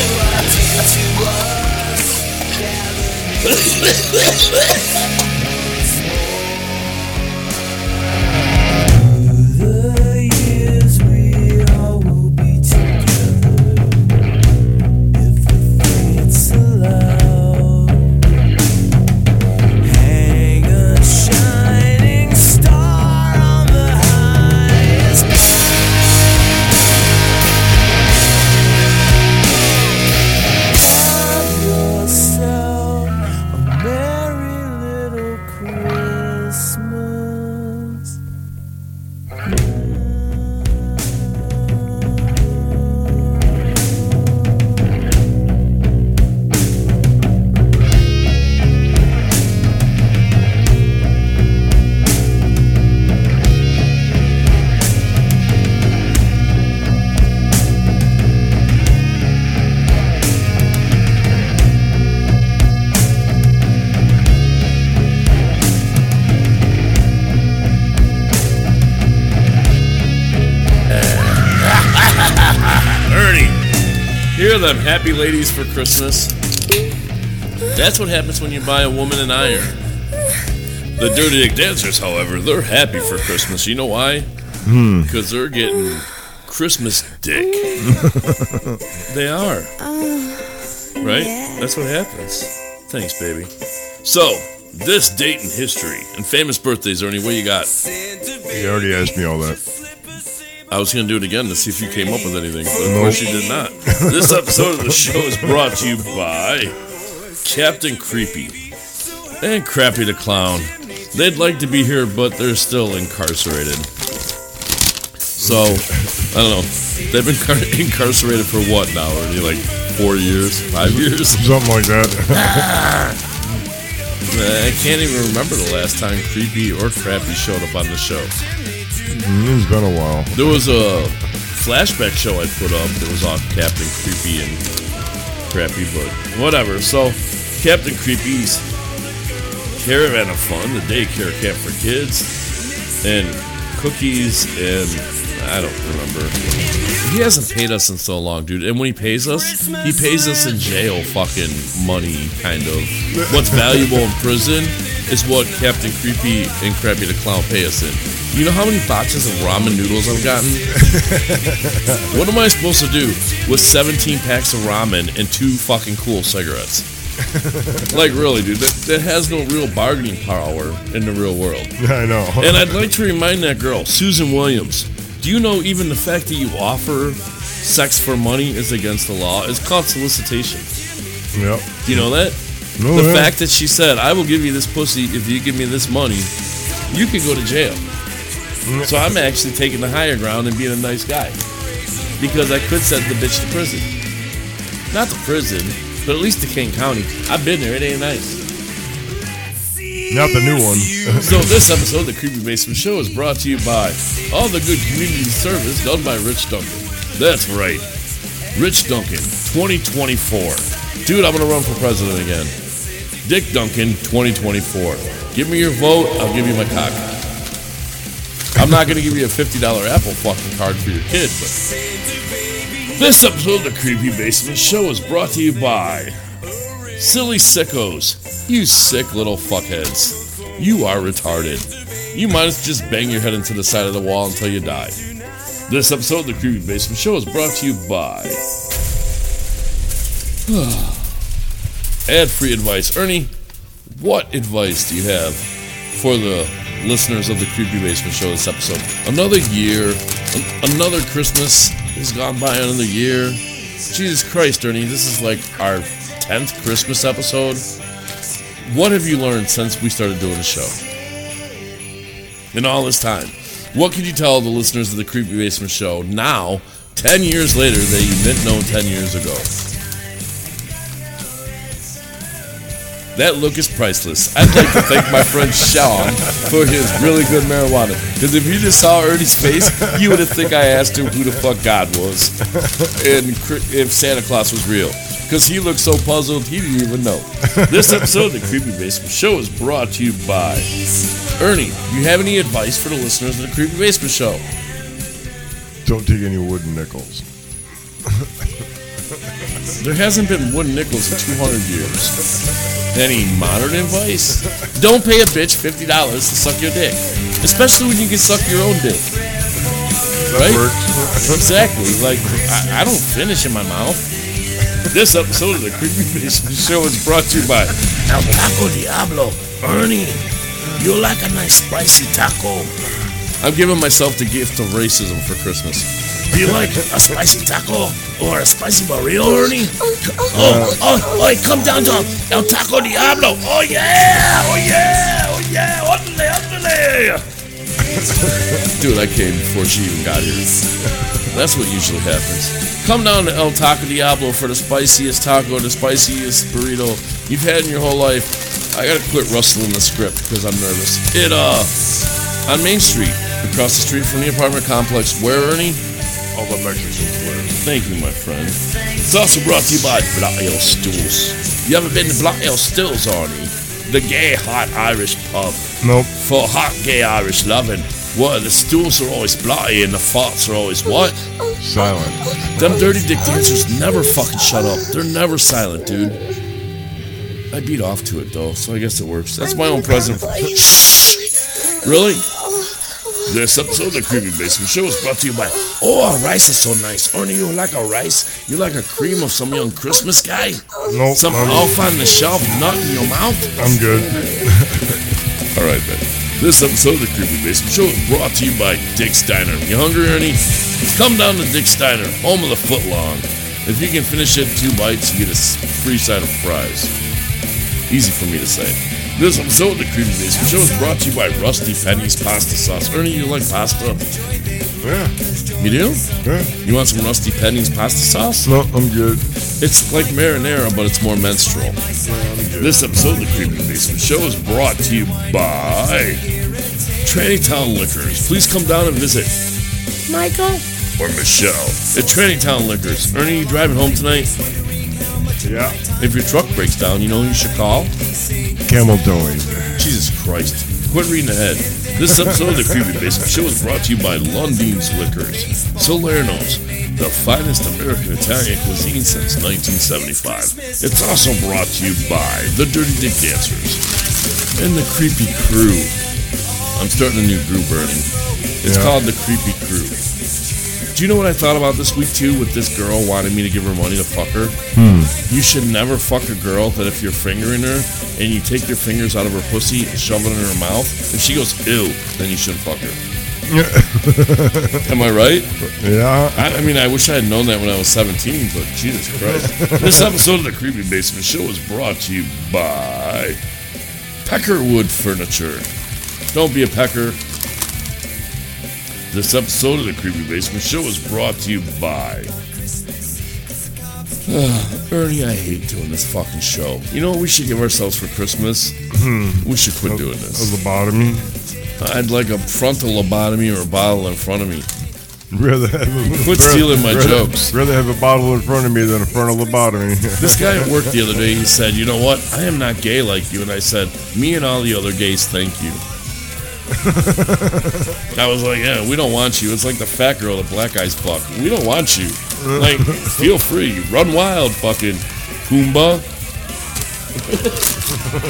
effect. Shh. The Ernie, hear them happy ladies for Christmas. That's what happens when you buy a woman an iron. The Dirty Dick Dancers, however, they're happy for Christmas. You know why? Hmm. Because they're getting Christmas dick. they are. Oh, right? That's what happens. Thanks, baby. So, this date in history and famous birthdays, Ernie, what you got? He already asked me all that. I was going to do it again to see if you came up with anything, but of course you did not. This episode of the show is brought to you by Captain Creepy and Crappy the Clown. They'd like to be here, but they're still incarcerated. So, I don't know. They've been car- incarcerated for what now? Already like four years, five years? Something like that. I can't even remember the last time Creepy or Crappy showed up on the show. It's been a while. There was a flashback show I put up that was all Captain Creepy and Crappy, but whatever. So, Captain Creepy's Caravan of Fun, the daycare camp for kids, and cookies, and I don't remember. He hasn't paid us in so long, dude. And when he pays us, he pays us in jail fucking money, kind of. What's valuable in prison is what Captain Creepy and Crappy the Clown pay us in. You know how many boxes of ramen noodles I've gotten? what am I supposed to do with 17 packs of ramen and two fucking cool cigarettes? like, really, dude, that, that has no real bargaining power in the real world. I know. And I'd like to remind that girl, Susan Williams. Do you know even the fact that you offer sex for money is against the law? It's called solicitation. yep. Do you know that? No, the fact that she said, I will give you this pussy if you give me this money, you could go to jail. So I'm actually taking the higher ground and being a nice guy. Because I could send the bitch to prison. Not to prison, but at least to Kane County. I've been there, it ain't nice. Not the new one. So this episode of the Creepy Basement Show is brought to you by all the good community service done by Rich Duncan. That's right, Rich Duncan, 2024. Dude, I'm gonna run for president again. Dick Duncan, 2024. Give me your vote, I'll give you my cock. I'm not gonna give you a $50 Apple fucking card for your kid, but this episode of the Creepy Basement Show is brought to you by Silly sickos. You sick little fuckheads. You are retarded. You might as just bang your head into the side of the wall until you die. This episode of the Creepy Basement Show is brought to you by Ad free advice. Ernie, what advice do you have for the listeners of the Creepy Basement Show this episode? Another year, an- another Christmas has gone by, another year. Jesus Christ, Ernie, this is like our 10th Christmas episode. What have you learned since we started doing the show? In all this time, what could you tell the listeners of the Creepy Basement Show now, 10 years later, that you didn't know 10 years ago? That look is priceless. I'd like to thank my friend Sean for his really good marijuana. Because if you just saw Ernie's face, you would have think I asked him who the fuck God was and if Santa Claus was real. Because he looked so puzzled, he didn't even know. This episode of the Creepy Basement Show is brought to you by Ernie. Do you have any advice for the listeners of the Creepy Basement Show? Don't take any wooden nickels. There hasn't been wooden nickels in 200 years. Any modern advice? Don't pay a bitch $50 to suck your dick. Especially when you can suck your own dick. Right? Exactly. Like, I, I don't finish in my mouth. This episode of the Creepy Basement Show is brought to you by El Taco Diablo. Ernie, you like a nice spicy taco. I'm giving myself the gift of racism for Christmas. Do you like a spicy taco or a spicy burrito, Ernie? Oh, oh, oh, come down to El Taco Diablo. Oh, yeah, oh, yeah, oh, yeah. Órale, órale. Dude, I came before she even got here. That's what usually happens. Come down to El Taco Diablo for the spiciest taco, the spiciest burrito you've had in your whole life. I gotta quit rustling the script because I'm nervous. It, uh, on Main Street, across the street from the apartment complex, where, Ernie? All the Mexican flares. Thank you, my friend. It's also brought to you by Black Ale Stills. You ever been to Black Ale Stills, Ernie? The gay, hot Irish pub Nope. for hot gay Irish loving. What, the stools are always bloody and the farts are always what? Silent. Them dirty dick dancers never fucking shut up. They're never silent, dude. I beat off to it though, so I guess it works. That's my own present. Really? This episode of the Creepy Basement Show is brought to you by Oh, our rice is so nice. Ernie, you like a rice? You like a cream of some young Christmas guy? Nope. Some I'm, off on the shelf nut in your mouth? I'm good. All right, then. This episode of the Creepy Basement Show is brought to you by Dick's Diner. You hungry, Ernie? Come down to Dick's Diner, home of the footlong. If you can finish it in two bites, you get a free side of fries. Easy for me to say. This episode of the Creepy Basement Show is brought to you by Rusty Penny's Pasta Sauce. Ernie, you like pasta? Yeah. You do? Yeah. You want some Rusty Penny's pasta sauce? No, I'm good. It's like marinara, but it's more menstrual. This episode of the Creepy Basement Show is brought to you by Tranny Town Liquors. Please come down and visit Michael or Michelle at Tranny Town Liquors. Ernie, you driving home tonight? Yeah. If your truck breaks down, you know who you should call? Camel towing. Jesus Christ. Quit reading ahead. This episode of the Creepy Basement Show is brought to you by Lundin's Liquors, Salerno's, the finest American Italian cuisine since 1975. It's also brought to you by the Dirty Dick Dancers and the Creepy Crew. I'm starting a new group, Ernie. It's Yeah. called the Creepy Crew. Do you know what I thought about this week too? With this girl wanting me to give her money to fuck her. Hmm. You should never fuck a girl that if you're fingering her and you take your fingers out of her pussy and shove it in her mouth, if she goes ew, then you shouldn't fuck her. Am I right? Yeah. I, I mean, I wish I had known that when I was 17, but Jesus Christ. this episode of the Creepy Basement Show is brought to you by Peckerwood Furniture. Don't be a pecker. This episode of the Creepy Basement Show is brought to you by. Ernie, I hate doing this fucking show. You know what we should give ourselves for Christmas? Hmm. we should quit doing this. A this. lobotomy. I'd like a frontal lobotomy or a bottle in front of me. Rather have a, Quit stealing my rather, jokes. Rather have a bottle in front of me than a frontal lobotomy. This guy at work the other day, he said, "You know what? I am not gay like you." And I said, "Me and all the other gays, thank you." I was like, yeah, we don't want you. It's like the fat girl the Black Eyes fuck. We don't want you. Like, feel free, run wild, fucking Kumba.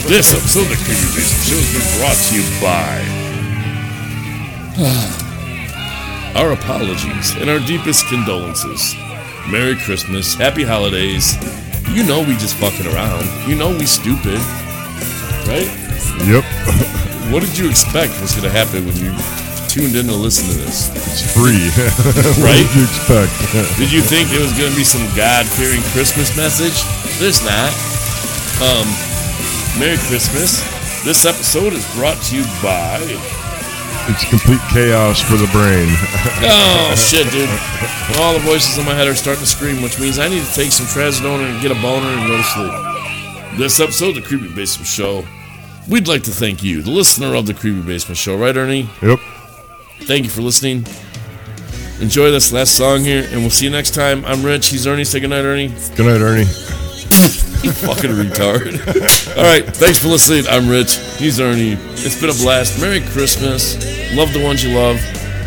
this episode of the Community Show has been brought to you by our apologies and our deepest condolences. Merry Christmas, Happy Holidays. You know we just fucking around. You know we stupid, right? Yep. what did you expect was going to happen when you tuned in to listen to this? It's free. right? What did you expect? did you think it was going to be some God fearing Christmas message? There's not. Um, Merry Christmas. This episode is brought to you by. It's complete chaos for the brain. oh, shit, dude. All the voices in my head are starting to scream, which means I need to take some trazodone and get a boner and go to sleep. This episode of the Creepy Basement Show We'd like to thank you, the listener of the Creepy Basement Show, right, Ernie? Yep. Thank you for listening. Enjoy this last song here, and we'll see you next time. I'm Rich. He's Ernie. Say goodnight, Ernie. Good night, Ernie. fucking retard. All right. Thanks for listening. I'm Rich. He's Ernie. It's been a blast. Merry Christmas. Love the ones you love.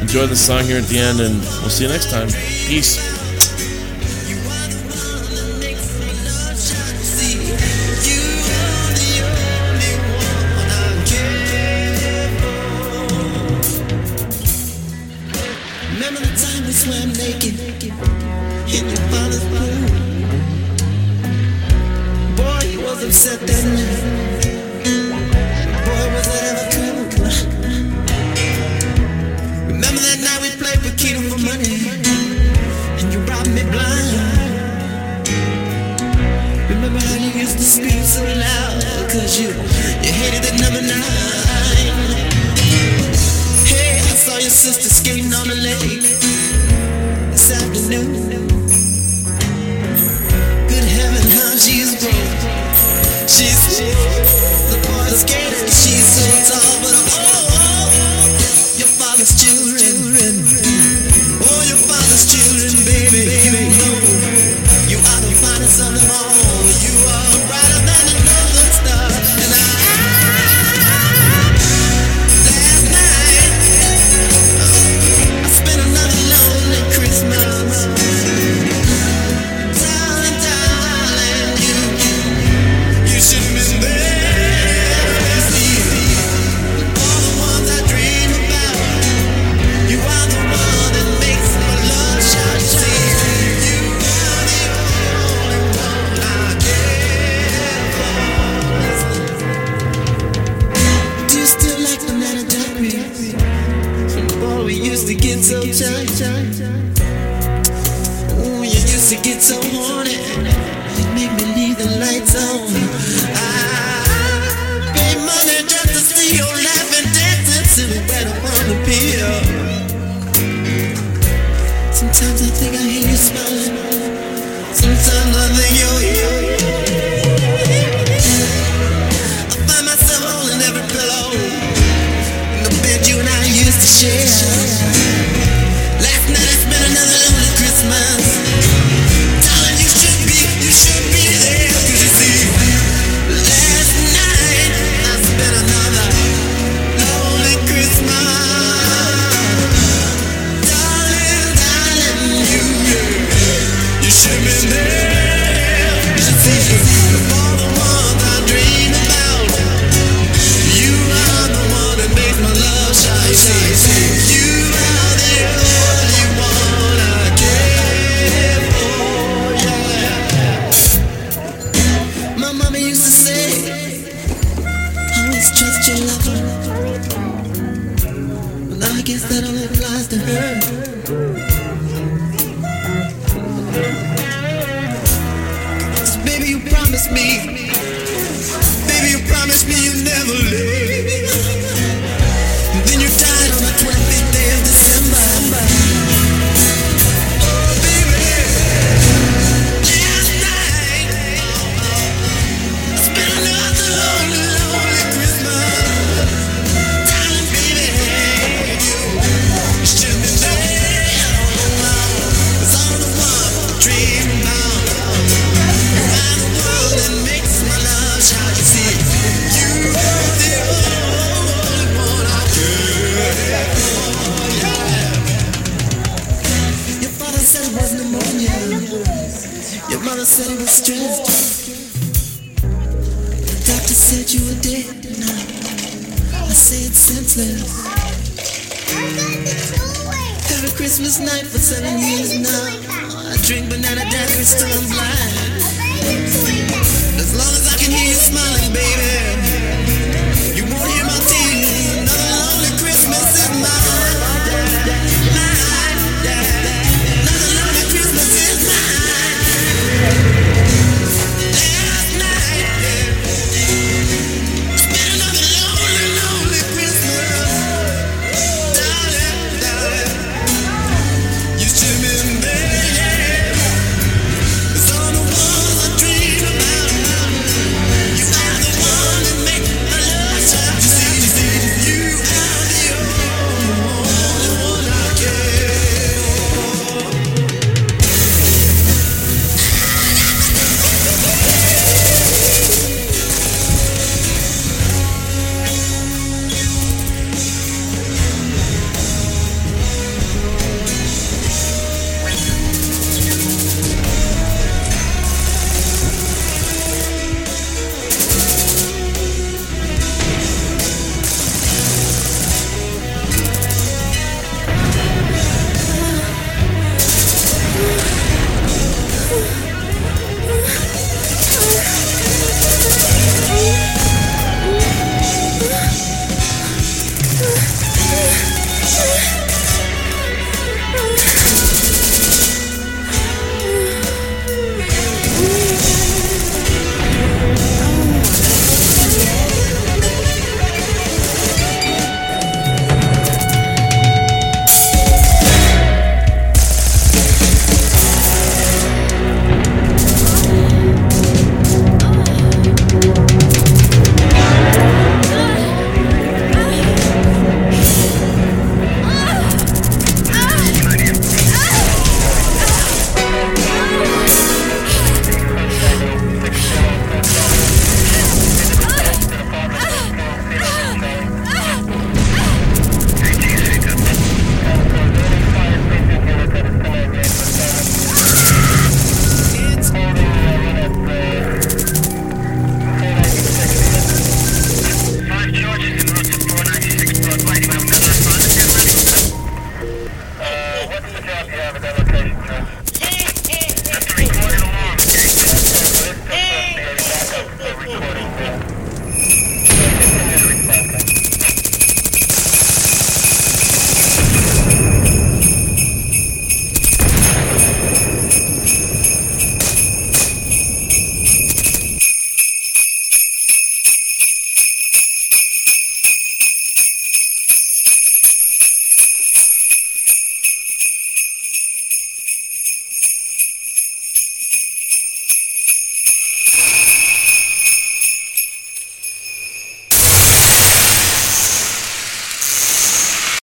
Enjoy the song here at the end, and we'll see you next time. Peace.